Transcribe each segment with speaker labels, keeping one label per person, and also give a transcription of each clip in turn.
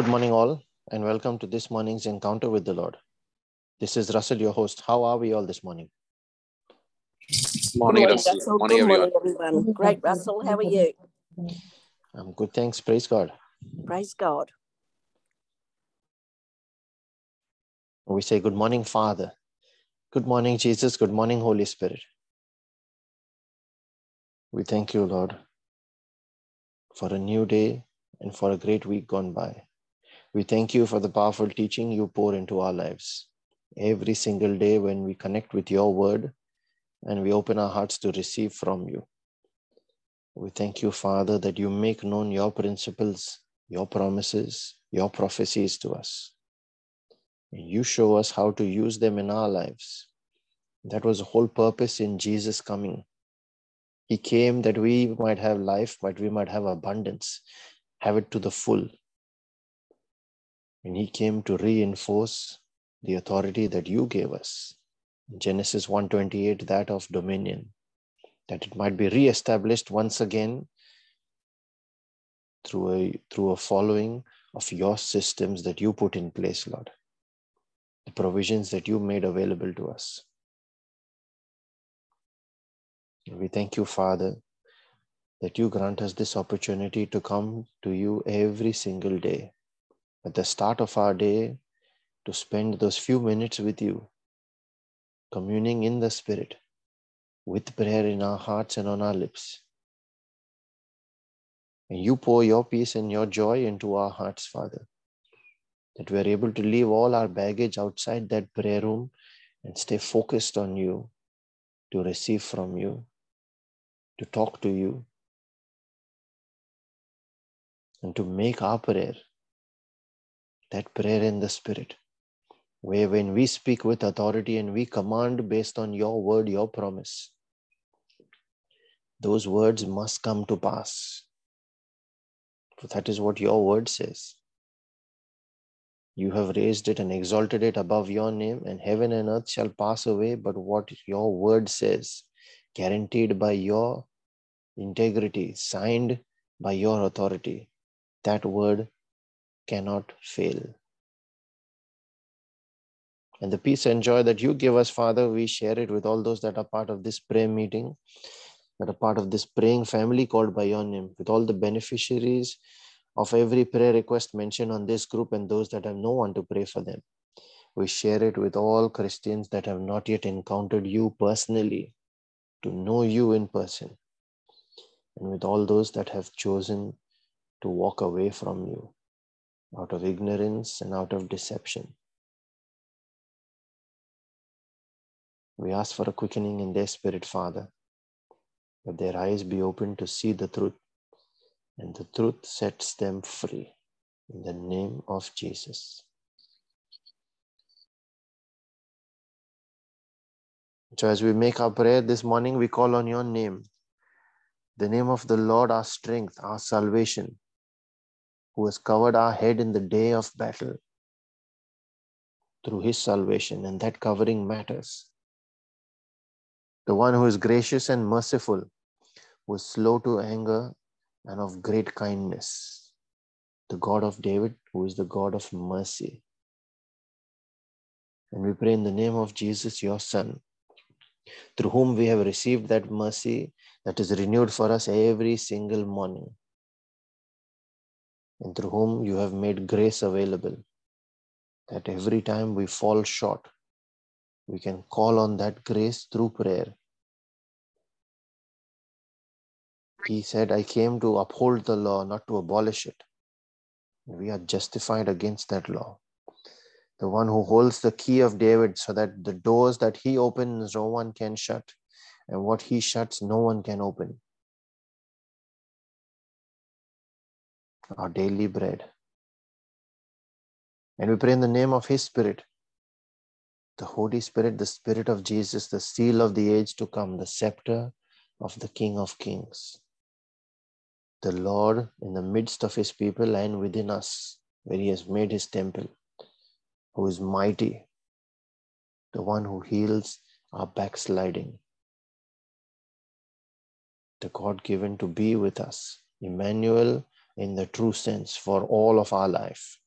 Speaker 1: Good morning, all, and welcome to this morning's encounter with the Lord. This is Russell, your host. How are we all this morning?
Speaker 2: Morning,
Speaker 3: morning,
Speaker 2: Russell.
Speaker 3: Russell.
Speaker 2: Morning,
Speaker 3: Good
Speaker 2: everyone.
Speaker 3: morning, everyone. Great, Russell. How are you?
Speaker 1: I'm good, thanks. Praise God.
Speaker 3: Praise God.
Speaker 1: We say, Good morning, Father. Good morning, Jesus. Good morning, Holy Spirit. We thank you, Lord, for a new day and for a great week gone by. We thank you for the powerful teaching you pour into our lives. Every single day when we connect with your word and we open our hearts to receive from you. We thank you, Father, that you make known your principles, your promises, your prophecies to us. You show us how to use them in our lives. That was the whole purpose in Jesus coming. He came that we might have life, but we might have abundance, have it to the full. And he came to reinforce the authority that you gave us. Genesis 128, that of dominion, that it might be reestablished once again through a through a following of your systems that you put in place, Lord. The provisions that you made available to us. We thank you, Father, that you grant us this opportunity to come to you every single day. At the start of our day, to spend those few minutes with you, communing in the Spirit, with prayer in our hearts and on our lips. And you pour your peace and your joy into our hearts, Father, that we are able to leave all our baggage outside that prayer room and stay focused on you, to receive from you, to talk to you, and to make our prayer that prayer in the Spirit, where when we speak with authority and we command based on your word, your promise, those words must come to pass. For that is what your word says. You have raised it and exalted it above your name, and heaven and earth shall pass away, but what your word says, guaranteed by your integrity, signed by your authority, that word cannot fail. And the peace and joy that you give us, Father, we share it with all those that are part of this prayer meeting, that are part of this praying family called by your name, with all the beneficiaries of every prayer request mentioned on this group and those that have no one to pray for them. We share it with all Christians that have not yet encountered you personally, to know you in person, and with all those that have chosen to walk away from you out of ignorance and out of deception. We ask for a quickening in their spirit, Father, that their eyes be open to see the truth, and the truth sets them free. In the name of Jesus. So, as we make our prayer this morning, we call on your name, the name of the Lord, our strength, our salvation, who has covered our head in the day of battle through his salvation, and that covering matters. The one who is gracious and merciful, who is slow to anger and of great kindness. The God of David, who is the God of mercy. And we pray in the name of Jesus, your Son, through whom we have received that mercy that is renewed for us every single morning, and through whom you have made grace available, that every time we fall short, we can call on that grace through prayer. He said, I came to uphold the law, not to abolish it. We are justified against that law. The one who holds the key of David, so that the doors that he opens, no one can shut, and what he shuts, no one can open. Our daily bread. And we pray in the name of his Spirit, the Holy Spirit, the Spirit of Jesus, the seal of the age to come, the scepter of the King of Kings. The Lord in the midst of his people and within us, where he has made his temple, who is mighty, the one who heals our backsliding, the God given to be with us, Emmanuel in the true sense for all of our life.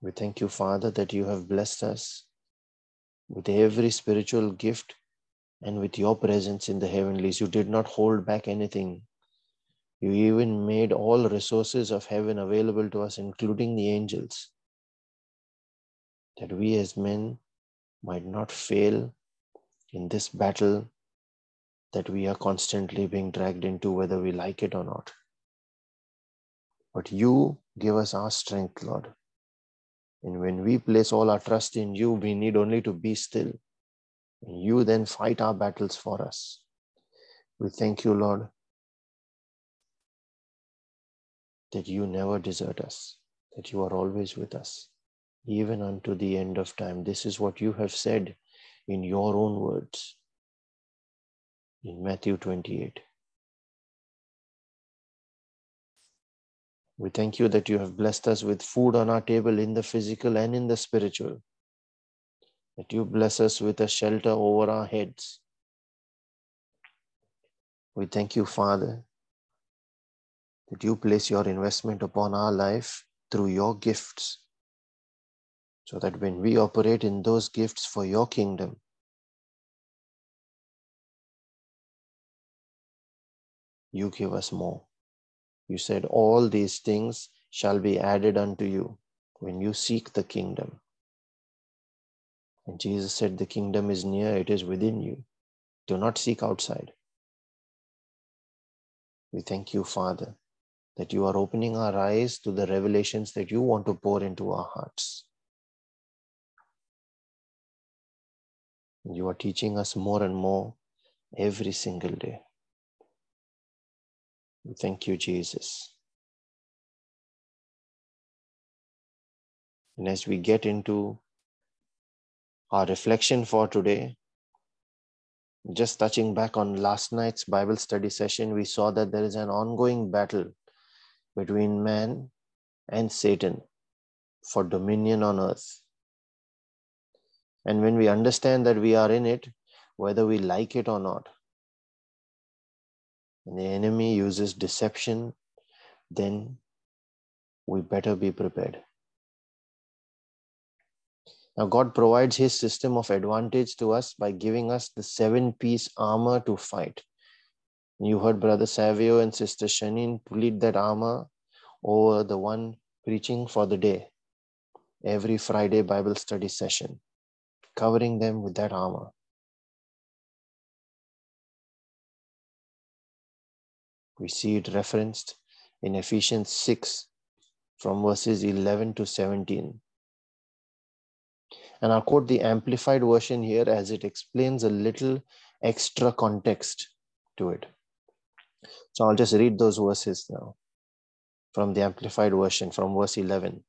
Speaker 1: We thank you, Father, that you have blessed us with every spiritual gift and with your presence in the heavenlies. You did not hold back anything. You even made all resources of heaven available to us, including the angels, that we as men might not fail in this battle that we are constantly being dragged into, whether we like it or not. But you give us our strength, Lord. And when we place all our trust in you, we need only to be still. And you then fight our battles for us. We thank you, Lord, that you never desert us, that you are always with us, even unto the end of time. This is what you have said in your own words in Matthew 28. We thank you that you have blessed us with food on our table in the physical and in the spiritual. That you bless us with a shelter over our heads. We thank you, Father, that you place your investment upon our life through your gifts. So that when we operate in those gifts for your kingdom, you give us more. You said, All these things shall be added unto you when you seek the kingdom. And Jesus said, The kingdom is near, it is within you. Do not seek outside. We thank you, Father, that you are opening our eyes to the revelations that you want to pour into our hearts. You are teaching us more and more every single day. Thank you, Jesus. And as we get into our reflection for today, just touching back on last night's Bible study session, we saw that there is an ongoing battle between man and Satan for dominion on earth. And when we understand that we are in it, whether we like it or not, and the enemy uses deception, then we better be prepared. Now, God provides his system of advantage to us by giving us the seven piece armor to fight. You heard Brother Savio and Sister Shanin plead that armor over the one preaching for the day every Friday Bible study session, covering them with that armor. We see it referenced in Ephesians 6 from verses 11 to 17. And I'll quote the amplified version here as it explains a little extra context to it. So I'll just read those verses now from the amplified version from verse 11,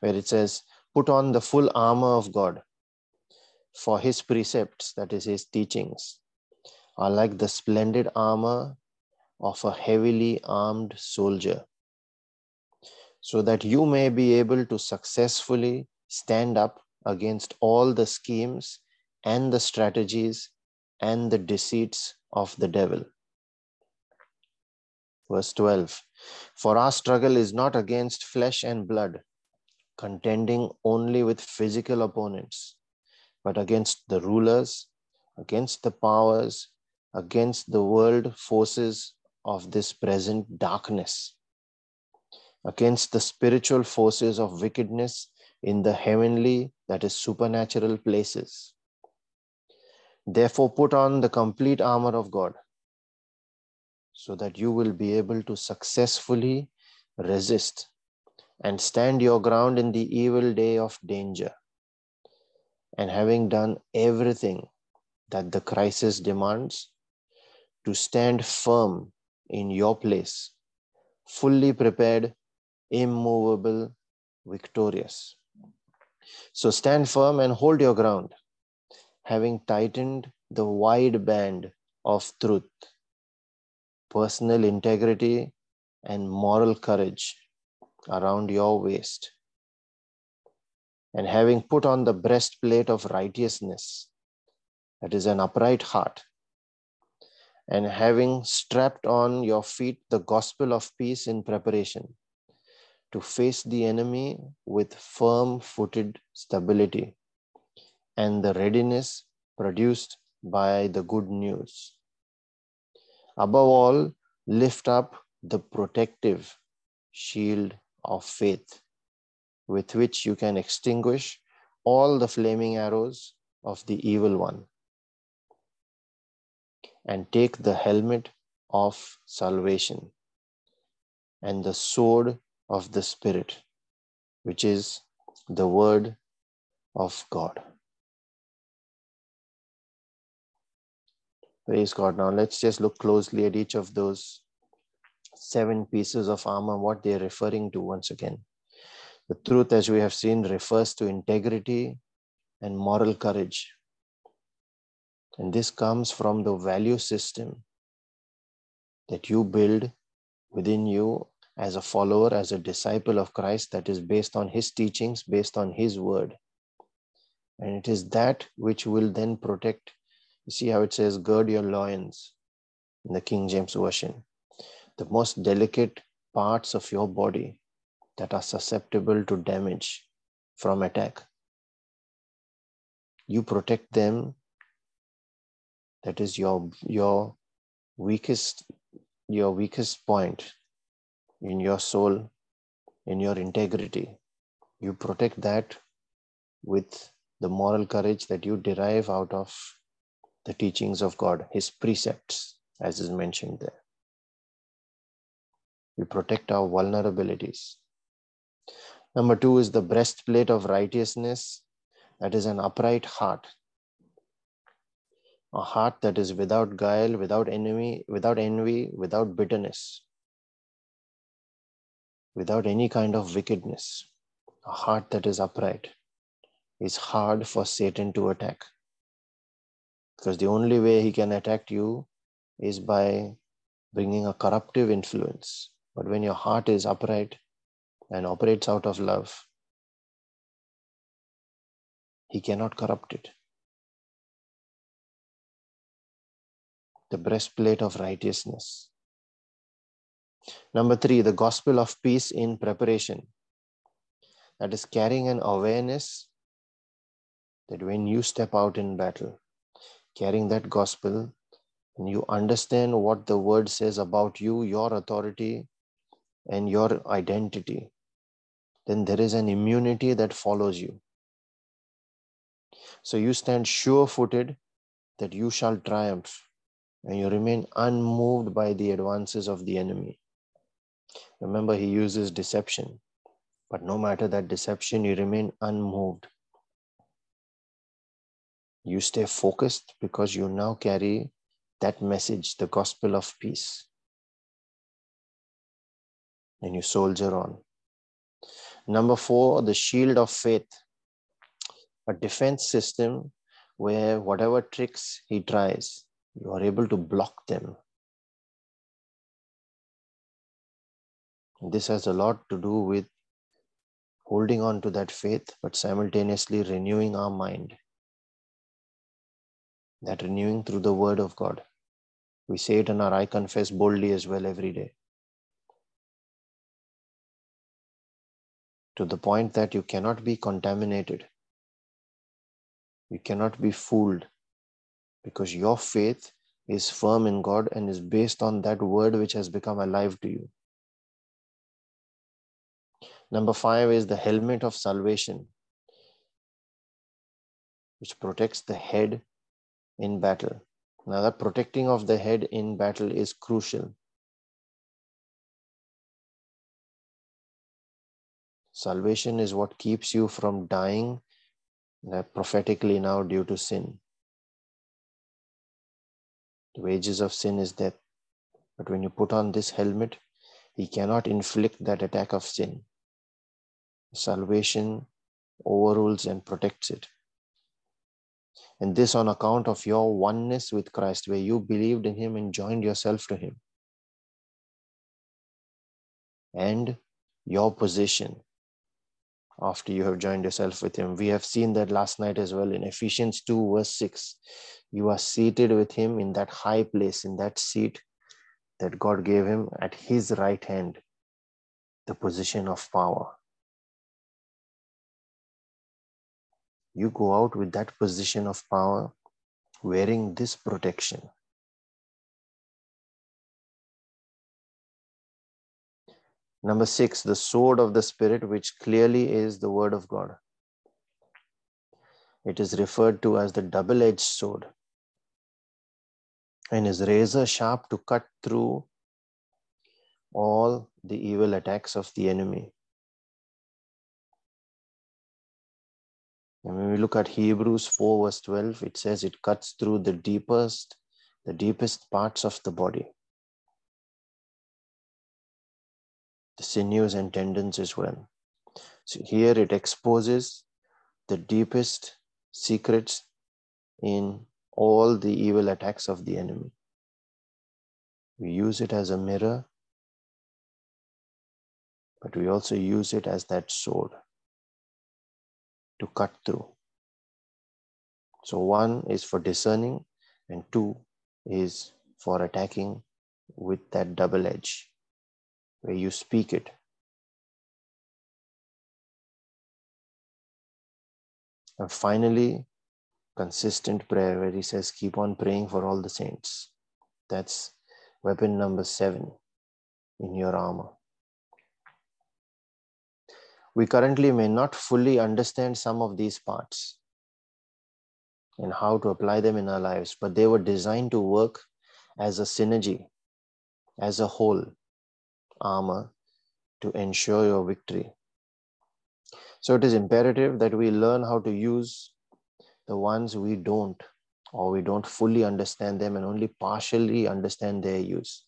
Speaker 1: where it says, Put on the full armor of God, for his precepts, that is, his teachings, are like the splendid armor of a heavily armed soldier so that you may be able to successfully stand up against all the schemes and the strategies and the deceits of the devil. Verse 12 For our struggle is not against flesh and blood, contending only with physical opponents, but against the rulers, against the powers, against the world forces of this present darkness, against the spiritual forces of wickedness in the heavenly, that is, supernatural places. Therefore, put on the complete armor of God so that you will be able to successfully resist and stand your ground in the evil day of danger. And having done everything that the crisis demands, to stand firm in your place, fully prepared, immovable, victorious. So stand firm and hold your ground, having tightened the wide band of truth, personal integrity, and moral courage around your waist, and having put on the breastplate of righteousness, that is an upright heart, and having strapped on your feet the gospel of peace in preparation, to face the enemy with firm footed stability and the readiness produced by the good news. Above all, lift up the protective shield of faith with which you can extinguish all the flaming arrows of the evil one and take the helmet of salvation and the sword of the Spirit, which is the Word of God. Praise God. Now let's just look closely at each of those seven pieces of armor, what they're referring to once again. The truth, as we have seen, refers to integrity and moral courage. And this comes from the value system that you build within you as a follower, as a disciple of Christ that is based on his teachings, based on his word. And it is that which will then protect. You see how it says, gird your loins in the King James Version. The most delicate parts of your body that are susceptible to damage from attack. You protect them. That is your, your weakest your weakest point in your soul, in your integrity. You protect that with the moral courage that you derive out of the teachings of God, His precepts, as is mentioned there. We protect our vulnerabilities. Number two is the breastplate of righteousness, that is an upright heart. A heart that is without guile, without enemy, without envy, without bitterness without any kind of wickedness, a heart that is upright, is hard for Satan to attack. Because the only way he can attack you is by bringing a corruptive influence. But when your heart is upright and operates out of love, he cannot corrupt it. The breastplate of righteousness Number three, the gospel of peace in preparation. That is carrying an awareness that when you step out in battle, carrying that gospel, and you understand what the word says about you, your authority, and your identity, then there is an immunity that follows you. So you stand sure footed that you shall triumph, and you remain unmoved by the advances of the enemy. Remember, he uses deception. But no matter that deception, you remain unmoved. You stay focused because you now carry that message, the gospel of peace. And you soldier on. Number four, the shield of faith, a defense system where whatever tricks he tries, you are able to block them This has a lot to do with holding on to that faith, but simultaneously renewing our mind. That renewing through the Word of God. We say it in our I confess boldly as well every day. To the point that you cannot be contaminated. You cannot be fooled because your faith is firm in God and is based on that word which has become alive to you. Number five is the helmet of salvation, which protects the head in battle. Now, the protecting of the head in battle is crucial. Salvation is what keeps you from dying uh, prophetically now due to sin. The wages of sin is death. But when you put on this helmet, he cannot inflict that attack of sin salvation overrules and protects it. And this on account of your oneness with Christ, where you believed in Him and joined yourself to Him. And your position after you have joined yourself with Him. We have seen that last night as well in Ephesians 2, verse 6. You are seated with Him in that high place, in that seat that God gave Him at His right hand the position of power. You go out with that position of power wearing this protection. Number six, the sword of the Spirit, which clearly is the Word of God. It is referred to as the double edged sword and is razor sharp to cut through all the evil attacks of the enemy. And when we look at Hebrews 4, verse 12, it says it cuts through the deepest, the deepest parts of the body. The sinews and tendons as well. So here it exposes the deepest secrets in all the evil attacks of the enemy. We use it as a mirror, but we also use it as that sword to cut through. So, one is for discerning, and two is for attacking with that double edge where you speak it. And finally, consistent prayer where he says, Keep on praying for all the saints. That's weapon number seven in your armor. We currently may not fully understand some of these parts and how to apply them in our lives, but they were designed to work as a synergy, as a whole armor to ensure your victory. So it is imperative that we learn how to use the ones we don't, or we don't fully understand them and only partially understand their use,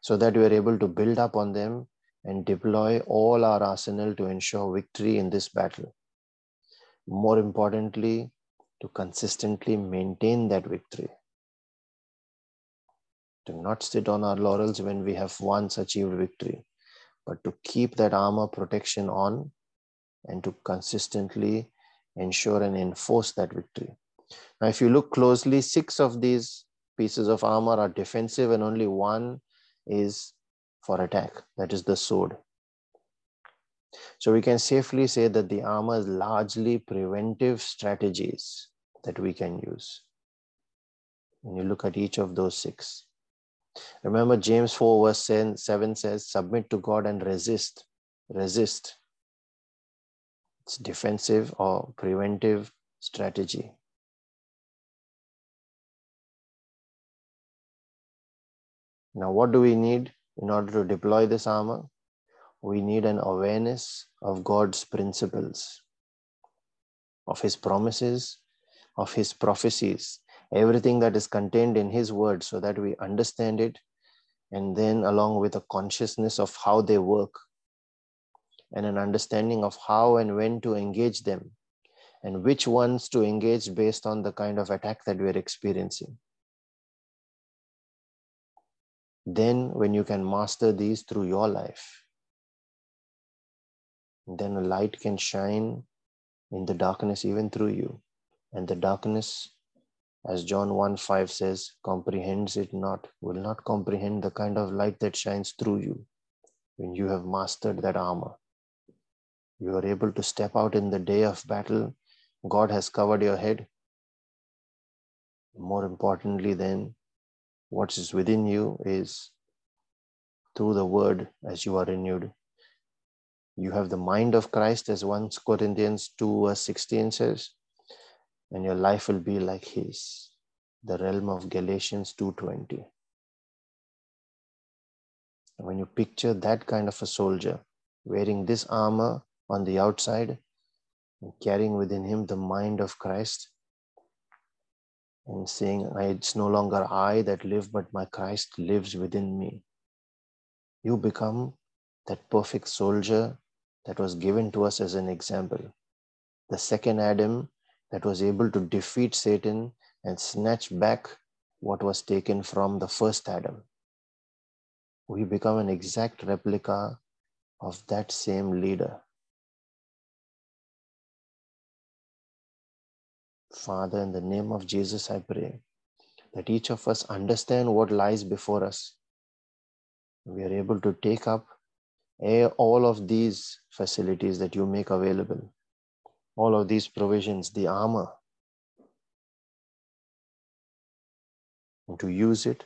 Speaker 1: so that we are able to build up on them and deploy all our arsenal to ensure victory in this battle. More importantly, to consistently maintain that victory. To not sit on our laurels when we have once achieved victory, but to keep that armor protection on and to consistently ensure and enforce that victory. Now, if you look closely, six of these pieces of armor are defensive and only one is for attack, that is the sword. So we can safely say that the armor is largely preventive strategies that we can use. When you look at each of those six. Remember, James 4, verse 7 says, Submit to God and resist. Resist. It's defensive or preventive strategy. Now, what do we need in order to deploy this armor? We need an awareness of God's principles, of His promises, of His prophecies, everything that is contained in His word, so that we understand it, and then along with a consciousness of how they work, and an understanding of how and when to engage them, and which ones to engage based on the kind of attack that we're experiencing. Then, when you can master these through your life, then a light can shine in the darkness even through you. And the darkness, as John 1 5 says, comprehends it not, will not comprehend the kind of light that shines through you when you have mastered that armor. You are able to step out in the day of battle. God has covered your head. More importantly, then, what is within you is through the word as you are renewed. You have the mind of Christ, as 1 Corinthians 2 verse 16 says, and your life will be like his, the realm of Galatians 2.20. When you picture that kind of a soldier wearing this armor on the outside and carrying within him the mind of Christ, and saying, It's no longer I that live, but my Christ lives within me. You become that perfect soldier that was given to us as an example. The second Adam that was able to defeat Satan and snatch back what was taken from the first Adam. We become an exact replica of that same leader. Father, in the name of Jesus, I pray that each of us understand what lies before us. We are able to take up all of these facilities that you make available, all of these provisions, the armor, and to use it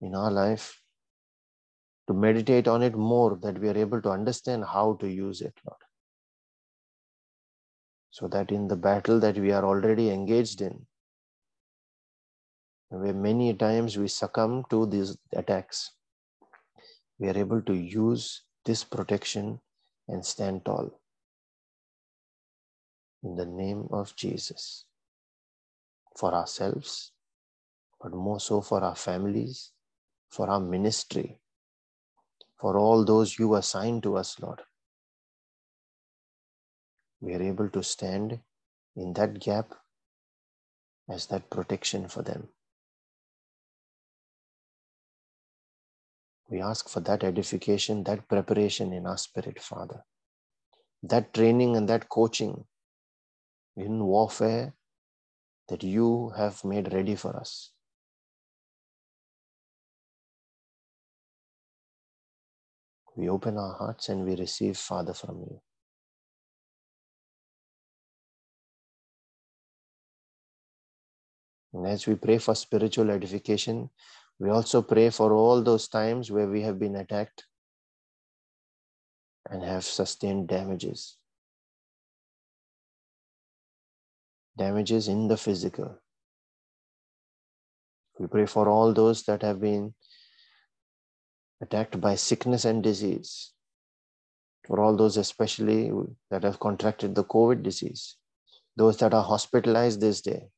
Speaker 1: in our life, to meditate on it more, that we are able to understand how to use it, Lord. So that in the battle that we are already engaged in, where many times we succumb to these attacks, we are able to use this protection and stand tall. In the name of Jesus, for ourselves, but more so for our families, for our ministry, for all those you assign to us, Lord. We are able to stand in that gap as that protection for them. We ask for that edification, that preparation in our spirit, Father. That training and that coaching in warfare that you have made ready for us. We open our hearts and we receive, Father, from you. And as we pray for spiritual edification, we also pray for all those times where we have been attacked and have sustained damages. Damages in the physical. We pray for all those that have been attacked by sickness and disease. For all those, especially that have contracted the COVID disease, those that are hospitalized this day,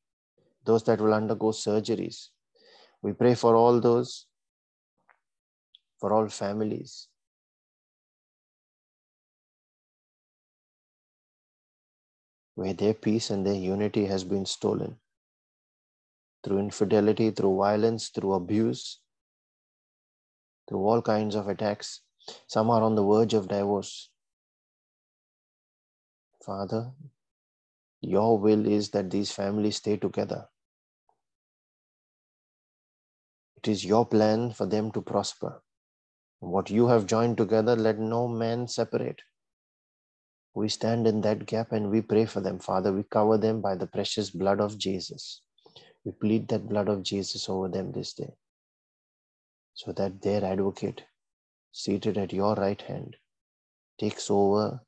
Speaker 1: those that will undergo surgeries, we pray for all those, for all families. Where their peace and their unity has been stolen through infidelity, through violence, through abuse, through all kinds of attacks. Some are on the verge of divorce. Father, your will is that these families stay together. It is your plan for them to prosper. What you have joined together, let no man separate. We stand in that gap and we pray for them, Father. We cover them by the precious blood of Jesus. We plead that blood of Jesus over them this day so that their advocate, seated at your right hand, takes over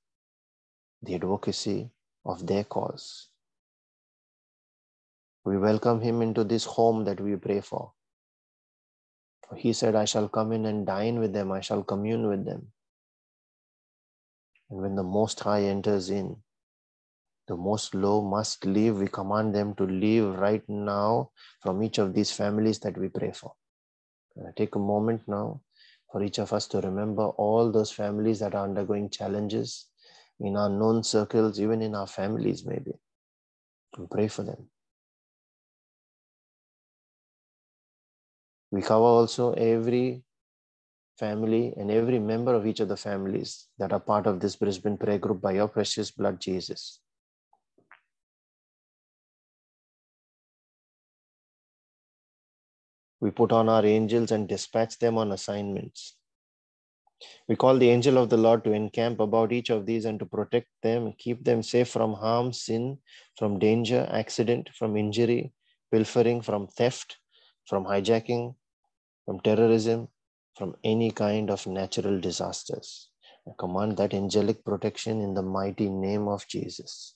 Speaker 1: the advocacy of their cause. We welcome him into this home that we pray for. He said, I shall come in and dine with them, I shall commune with them. And when the Most High enters in, the most low must leave. We command them to leave right now from each of these families that we pray for. And I take a moment now for each of us to remember all those families that are undergoing challenges in our known circles, even in our families, maybe, and pray for them. We cover also every family and every member of each of the families that are part of this Brisbane prayer group by your precious blood, Jesus. We put on our angels and dispatch them on assignments. We call the angel of the Lord to encamp about each of these and to protect them, keep them safe from harm, sin, from danger, accident, from injury, pilfering, from theft, from hijacking, from terrorism, from any kind of natural disasters. I command that angelic protection in the mighty name of Jesus.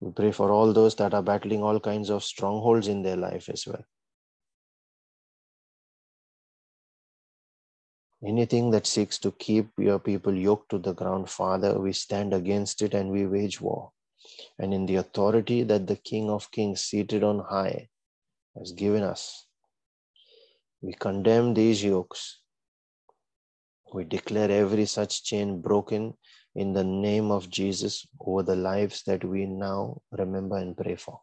Speaker 1: We pray for all those that are battling all kinds of strongholds in their life as well. Anything that seeks to keep your people yoked to the ground, Father, we stand against it and we wage war. And in the authority that the King of Kings seated on high has given us. We condemn these yokes. We declare every such chain broken in the name of Jesus over the lives that we now remember and pray for.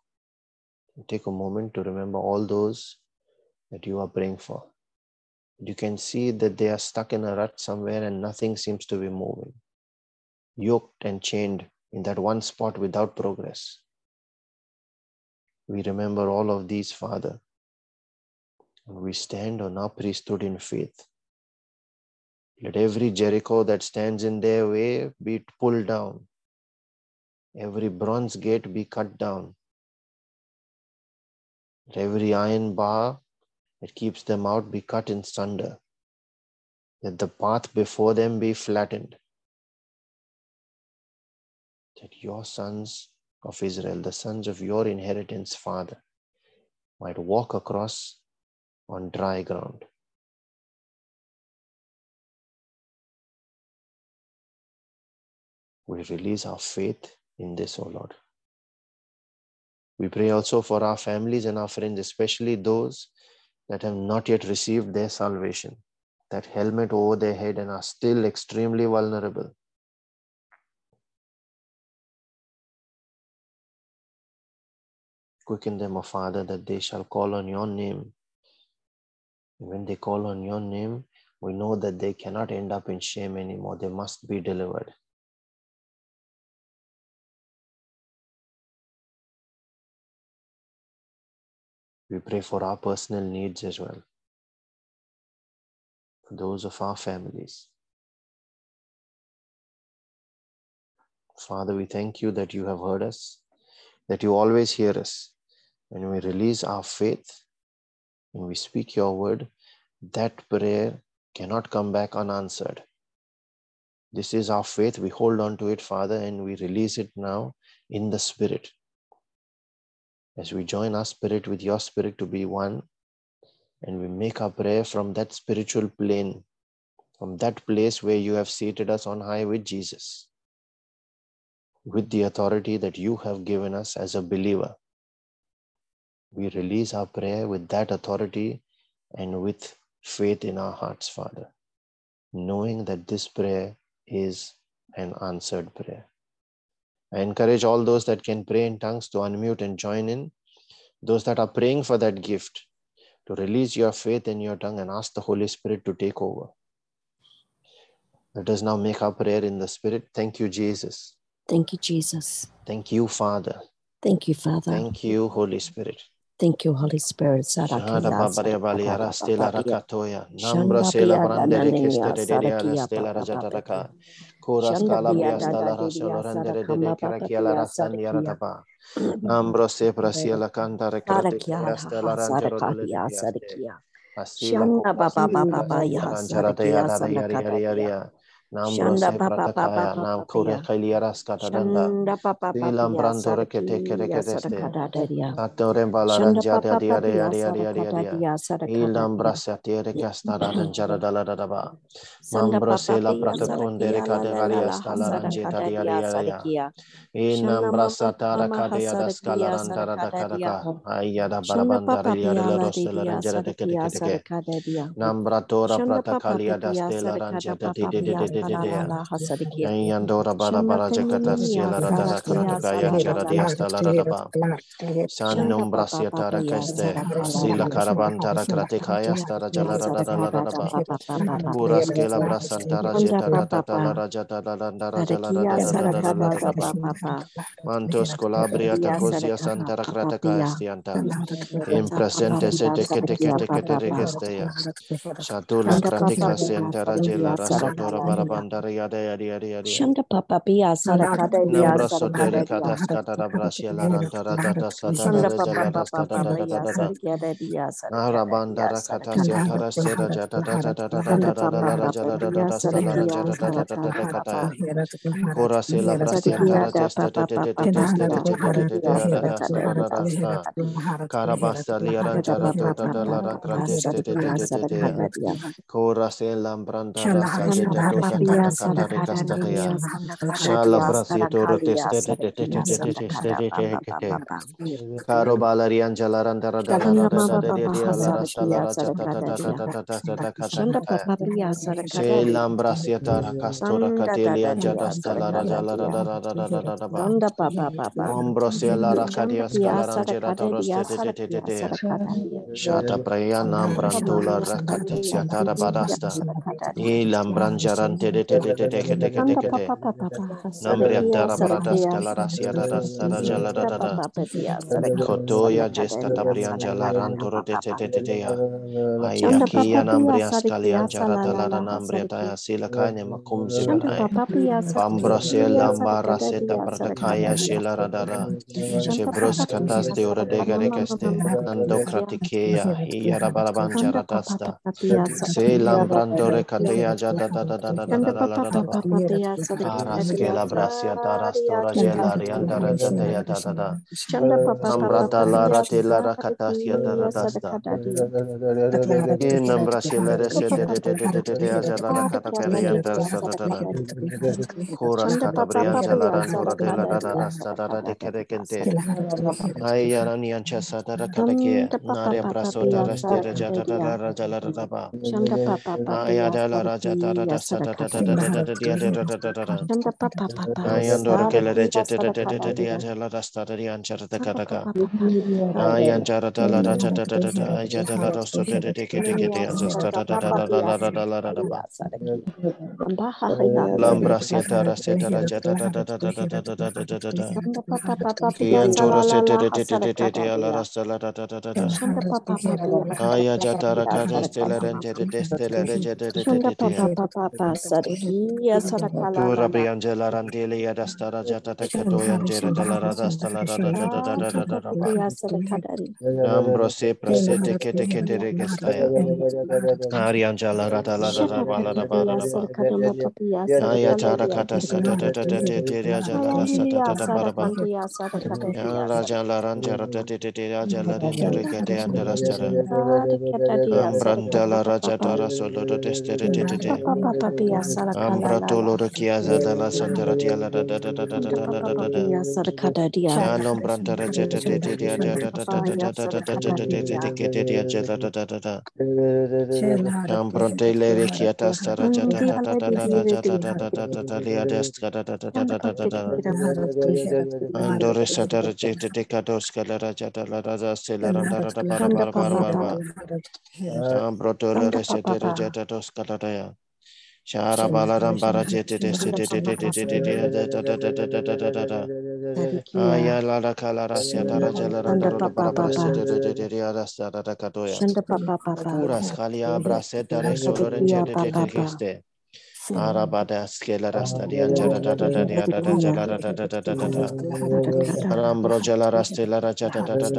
Speaker 1: Take a moment to remember all those that you are praying for. You can see that they are stuck in a rut somewhere and nothing seems to be moving, yoked and chained in that one spot without progress. We remember all of these, Father. And we stand on our priesthood in faith Let every Jericho that stands in their way be pulled down. Every bronze gate be cut down. Let every iron bar that keeps them out be cut in sunder. Let the path before them be flattened. That your sons of Israel, the sons of your inheritance, Father, might walk across on dry ground. We release our faith in this, O oh Lord. We pray also for our families and our friends, especially those that have not yet received their salvation, that helmet over their head and are still extremely vulnerable. Quicken them, O Father, that they shall call on your name. When they call on your name, we know that they cannot end up in shame anymore. They must be delivered. We pray for our personal needs as well, for those of our families. Father, we thank you that you have heard us, that you always hear us. When we release our faith, when we speak your word, that prayer cannot come back unanswered. This is our faith. We hold on to it, Father, and we release it now in the Spirit as we join our spirit with your spirit to be one, and we make our prayer from that spiritual plane, from that place where you have seated us on high with Jesus, with the authority that you have given us as a believer. We release our prayer with that authority and with faith in our hearts, Father, knowing that this prayer is an answered prayer. I encourage all those that can pray in tongues to unmute and join in. Those that are praying for that gift, to release your faith in your tongue and ask the Holy Spirit to take over. Let us now make our prayer in the Spirit. Thank you, Jesus.
Speaker 3: Thank you, Jesus.
Speaker 1: Thank you, Father.
Speaker 3: Thank you, Father.
Speaker 1: Thank you, Holy Spirit.
Speaker 3: Thank you, Holy Spirit.
Speaker 1: Shada babare balia stela rakatoya. Nambra sela brandere keste de de stela rajataraka. Kura scala bia stala rasolo rendere de de karakia la rasani aratapa. Nambro se prasia la canta recrate stela rantero de de Asila baba baba baba ya ranjarate ya ya ya ya ya Nambro se pratakaya nam kore kaliaras katadanda. Silam brandore kete kete kete ste. Tatore balaran jada dia dia dia dia dia dia. Ilam brasya tere kastara ranjara dala dada ba. Mambro se la pratakunde rekade galia stala ranjeta dia dia dia. Inam brasa tara kade yada skala randara da kadaka. Ayada barabandara dia la rostela ranjara de kete kete kete. Nambratora pratakalia da stela ranjeta de de de de Yandora bara bara siela kaya jara la ba. San sila kaya jala la ba. Pura skela jeta la jala ba. Mantos colabria santara krata kaya stianta. In presente se te kete kete kete regestea. Shatula krate kasiantara jela rasotora barabandara yada yada yada yada.
Speaker 3: Shanda papa pia sara kada dia
Speaker 1: Nambra
Speaker 3: sara
Speaker 1: sotere
Speaker 3: kada
Speaker 1: kata
Speaker 3: dia.
Speaker 1: skata da brasia la ranta da da da sa da
Speaker 3: Shanda
Speaker 1: da da
Speaker 3: papa
Speaker 1: jala da
Speaker 3: papa
Speaker 1: sta da da
Speaker 3: papa
Speaker 1: da da
Speaker 3: ya
Speaker 1: da da.
Speaker 3: sara kada dia sara
Speaker 1: Nara
Speaker 3: kada
Speaker 1: banda
Speaker 3: dia
Speaker 1: ra
Speaker 3: sara
Speaker 1: kata
Speaker 3: kada.
Speaker 1: sia tara sera jata da da da da da
Speaker 3: Shanda
Speaker 1: da da da
Speaker 3: papa
Speaker 1: la ra
Speaker 3: papa
Speaker 1: jala da da
Speaker 3: pia
Speaker 1: da sta
Speaker 3: sara
Speaker 1: la ran
Speaker 3: kia
Speaker 1: jada da da
Speaker 3: sara
Speaker 1: da da da
Speaker 3: kada
Speaker 1: kata
Speaker 3: papa.
Speaker 1: ya. Kora se la
Speaker 3: Sara
Speaker 1: brasia
Speaker 3: kia
Speaker 1: tara
Speaker 3: da
Speaker 1: testa te
Speaker 3: papa
Speaker 1: te te
Speaker 3: papa
Speaker 1: te testa te
Speaker 3: papa
Speaker 1: te te
Speaker 3: kada
Speaker 1: te te te
Speaker 3: dia
Speaker 1: da da
Speaker 3: sara
Speaker 1: da sta
Speaker 3: kada
Speaker 1: la ra
Speaker 3: dia
Speaker 1: da
Speaker 3: sara
Speaker 1: sta.
Speaker 3: kada.
Speaker 1: Karabasta li ran
Speaker 3: Shanda
Speaker 1: jara
Speaker 3: papa
Speaker 1: da da da
Speaker 3: papa
Speaker 1: la ra
Speaker 3: papa
Speaker 1: krate
Speaker 3: sara
Speaker 1: te te te
Speaker 3: kia
Speaker 1: te te
Speaker 3: sara
Speaker 1: te ya.
Speaker 3: kada dia.
Speaker 1: Kora se lambranda rasa
Speaker 3: Shanda
Speaker 1: jeta Sandaria balarian jalaran dara Nombre
Speaker 3: antara
Speaker 1: paradas calaras
Speaker 3: y aradas tarajalarada.
Speaker 1: Kotoya jesta tabrian
Speaker 3: Taras
Speaker 1: kela brasia
Speaker 3: papa ya
Speaker 1: Ayada la raja da da
Speaker 3: sadaki ya
Speaker 1: da sada da da
Speaker 3: sadakada
Speaker 1: da da
Speaker 3: dia
Speaker 1: da da dia da da da da da da.
Speaker 3: Shanda papa papa
Speaker 1: Ayandora kele
Speaker 3: sadaki
Speaker 1: reje
Speaker 3: ya
Speaker 1: de de de de
Speaker 3: sadakada
Speaker 1: de de
Speaker 3: dia
Speaker 1: ajala rasta da di ancha da
Speaker 3: Shanda
Speaker 1: kataka.
Speaker 3: papa papa sadaki
Speaker 1: Ayanjara da la raja da da da da ajada la rosto de de de de de de
Speaker 3: ya
Speaker 1: ajasta da da da
Speaker 3: sadaka
Speaker 1: da da
Speaker 3: dia
Speaker 1: la da da la da
Speaker 3: sadakada
Speaker 1: da
Speaker 3: dia
Speaker 1: ba.
Speaker 3: sadaki Ambaha ya
Speaker 1: Lambra
Speaker 3: sadakada
Speaker 1: sieta raseta rajata da da da da da da da da da da da da.
Speaker 3: Shanda papa papa ya
Speaker 1: Kianjoro sete
Speaker 3: salalala
Speaker 1: de de de de de de
Speaker 3: hasadakada
Speaker 1: ala
Speaker 3: dia
Speaker 1: rasta la da da da da da.
Speaker 3: Shanda papa papa ya
Speaker 1: Aya jata
Speaker 3: sadakada
Speaker 1: rakata stela
Speaker 3: sadakada
Speaker 1: rente de de stela reje de de de
Speaker 3: Shanda
Speaker 1: de de. Raja raja. De.
Speaker 3: Papa papa ya sadakala
Speaker 1: Ambratolo santara da da da da da da da da da da. Shalom de de de de de. Ambrante le da da da da da da da da da da da lia da da da da da da da da. Andore de la da ya. Shara balaram bara jete de se de de de de de
Speaker 3: papa
Speaker 1: de de da da da da da da da da da da. Aya la la kala rasya dara jala
Speaker 3: Shanda
Speaker 1: randoro da bara
Speaker 3: papa
Speaker 1: bara se de de de de de aras da da da katoya.
Speaker 3: Shanda papa papa
Speaker 1: Kuras kalia brase dare solo renge
Speaker 3: Sadikia
Speaker 1: de de de
Speaker 3: papa
Speaker 1: geste. Arabada skela rasta di anjara da da da di da da jala
Speaker 3: Sadikia
Speaker 1: da da da da da da. Arambro jala raste la raja da da da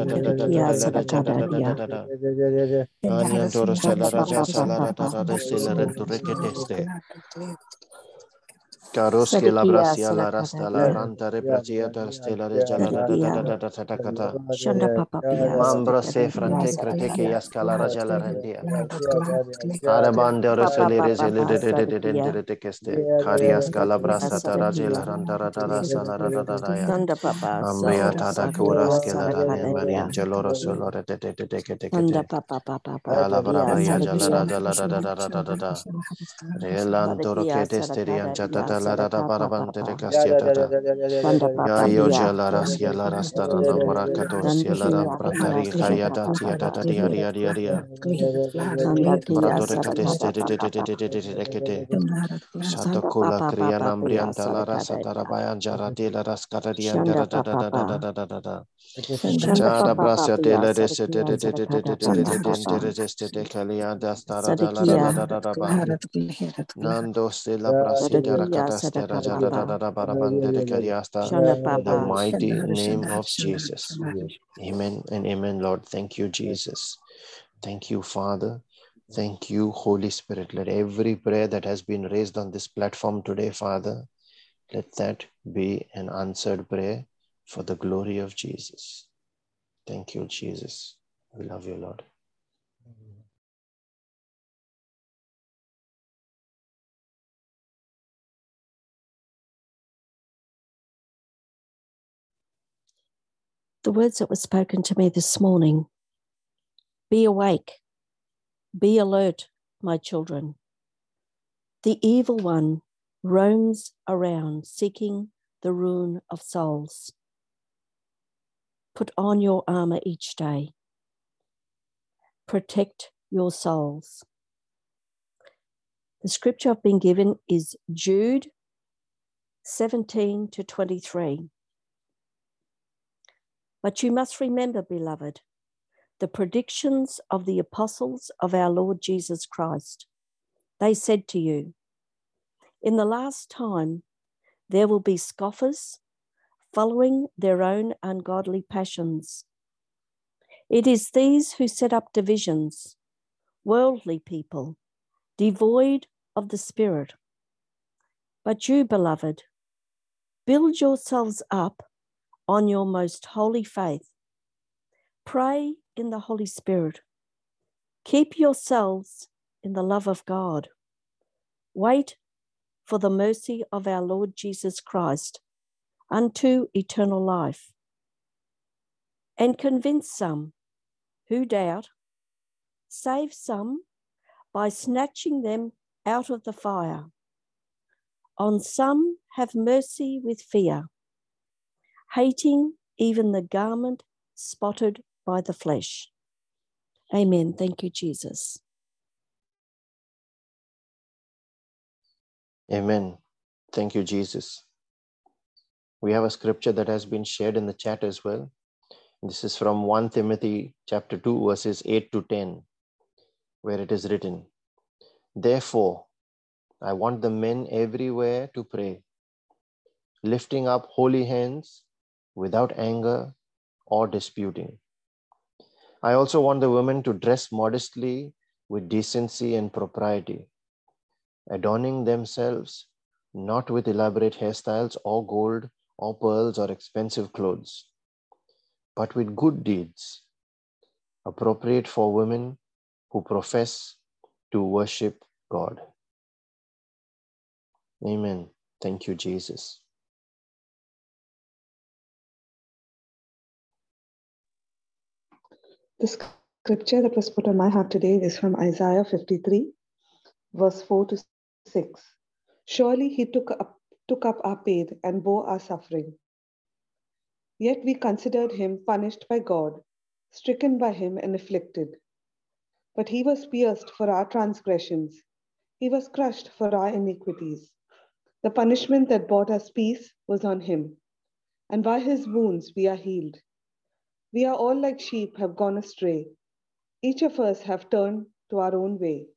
Speaker 1: da. Karos ke
Speaker 3: labra
Speaker 1: sia la rasta la ranta re pratia tar stela jala da da da da da kata.
Speaker 3: Shanda papa pia.
Speaker 1: Mambra se frante
Speaker 3: krete
Speaker 1: ke yas kala
Speaker 3: ra
Speaker 1: jala
Speaker 3: rendia.
Speaker 1: Se
Speaker 3: le
Speaker 1: le de de de de de de de. Kari ta ranta ra ta ra sa la ra ya. Ta da la da
Speaker 3: ne
Speaker 1: mari angelo ro lo re de de de de ya jala da da da da da da.
Speaker 3: Ro
Speaker 1: te
Speaker 3: ta
Speaker 1: ta la da da
Speaker 3: sadaka papa
Speaker 1: barabante de
Speaker 3: papa
Speaker 1: castia da da.
Speaker 3: Shanda
Speaker 1: Ya
Speaker 3: papa
Speaker 1: yo
Speaker 3: pia
Speaker 1: jala rasia la rasta rando morakatos ya
Speaker 3: Shanda
Speaker 1: la ram
Speaker 3: kia dia
Speaker 1: prantari kaya
Speaker 3: sadaka
Speaker 1: datia
Speaker 3: papa
Speaker 1: da da
Speaker 3: papa
Speaker 1: dia dia dia de de de de de de de kriya
Speaker 3: papa pia
Speaker 1: nambrianta la rasa
Speaker 3: sadakada dia
Speaker 1: tarabayan jara de la da da da da da da da da da brasya de la rese de
Speaker 3: sadakia
Speaker 1: de de de de
Speaker 3: sadakada
Speaker 1: de de de
Speaker 3: papa
Speaker 1: de de de
Speaker 3: papa
Speaker 1: de de de kalia dastara da la da da da
Speaker 3: Sadakia
Speaker 1: da da ba. Nando se la brasita
Speaker 3: Sadakia
Speaker 1: rakata the mighty name of Jesus. Amen and amen, Lord. Thank you, Jesus. Thank you, Father. Thank you, Holy Spirit. Let every prayer that has been raised on this platform today, Father, let that be an answered prayer for the glory of Jesus. Thank you, Jesus. We love you, Lord.
Speaker 3: The words that were spoken to me this morning be awake, be alert, my children. The evil one roams around seeking the ruin of souls. Put on your armor each day. Protect your souls. The scripture I've been given is Jude 17 to 23. But you must remember, beloved, the predictions of the apostles of our Lord Jesus Christ. They said to you, In the last time, there will be scoffers following their own ungodly passions. It is these who set up divisions, worldly people, devoid of the Spirit. But you, beloved, build yourselves up on your most holy faith. Pray in the Holy Spirit. Keep yourselves in the love of God. Wait for the mercy of our Lord Jesus Christ unto eternal life. And convince some who doubt, save some by snatching them out of the fire. On some have mercy with fear, hating even the garment spotted by the flesh. Amen. Thank you, Jesus.
Speaker 1: Amen. Thank you, Jesus. We have a scripture that has been shared in the chat as well. This is from 1 Timothy chapter 2 verses 8 to 10 where it is written, Therefore, I want the men everywhere to pray, lifting up holy hands without anger or disputing. I also want the women to dress modestly with decency and propriety, adorning themselves not with elaborate hairstyles or gold or pearls or expensive clothes, but with good deeds, appropriate for women who profess to worship God. Amen. Thank you, Jesus.
Speaker 2: The scripture that was put on my heart today is from Isaiah 53, verse 4 to 6. Surely he took up, took up our pain and bore our suffering. Yet we considered him punished by God, stricken by him and afflicted. But he was pierced for our transgressions, he was crushed for our iniquities. The punishment that brought us peace was on him, and by his wounds we are healed. We are all like sheep have gone astray. Each of us have turned to our own way,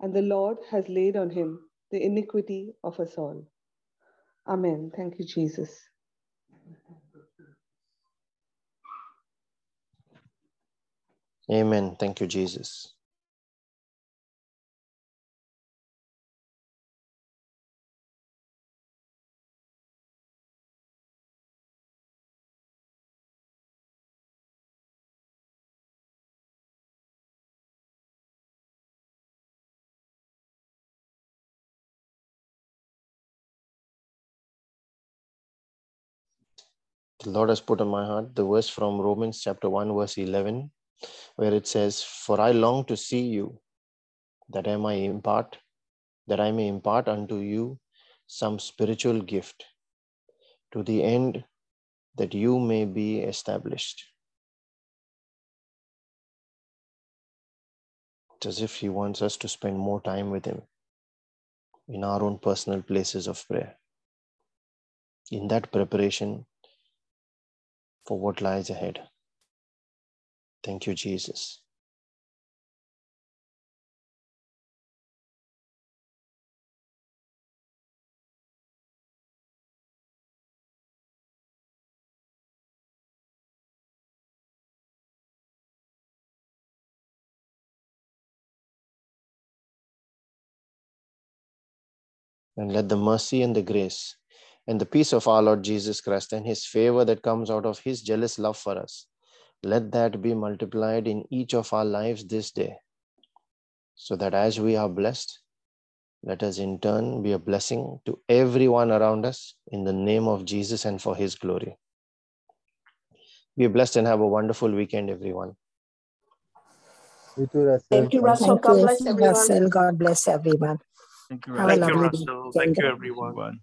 Speaker 2: and the Lord has laid on him the iniquity of us all. Amen. Thank you, Jesus.
Speaker 1: Amen. Thank you, Jesus. The Lord has put on my heart the verse from Romans chapter 1, verse 11, where it says, For I long to see you, that I may impart, that I may impart unto you some spiritual gift, to the end that you may be established. It's as if He wants us to spend more time with Him in our own personal places of prayer. In that preparation, for what lies ahead. Thank you, Jesus. And let the mercy and the grace and the peace of our Lord Jesus Christ and his favor that comes out of his jealous love for us, let that be multiplied in each of our lives this day. So that as we are blessed, let us in turn be a blessing to everyone around us in the name of Jesus and for his glory. Be blessed and have a wonderful weekend, everyone.
Speaker 4: You too, Russell.
Speaker 5: Thank you, Russell.
Speaker 6: Thank
Speaker 5: God
Speaker 6: you,
Speaker 5: bless everyone.
Speaker 6: Russell. God bless everyone.
Speaker 7: Thank you,
Speaker 6: Have a
Speaker 7: Russell.
Speaker 6: lovely
Speaker 7: Russell. Thank you,
Speaker 6: weekend.
Speaker 7: everyone.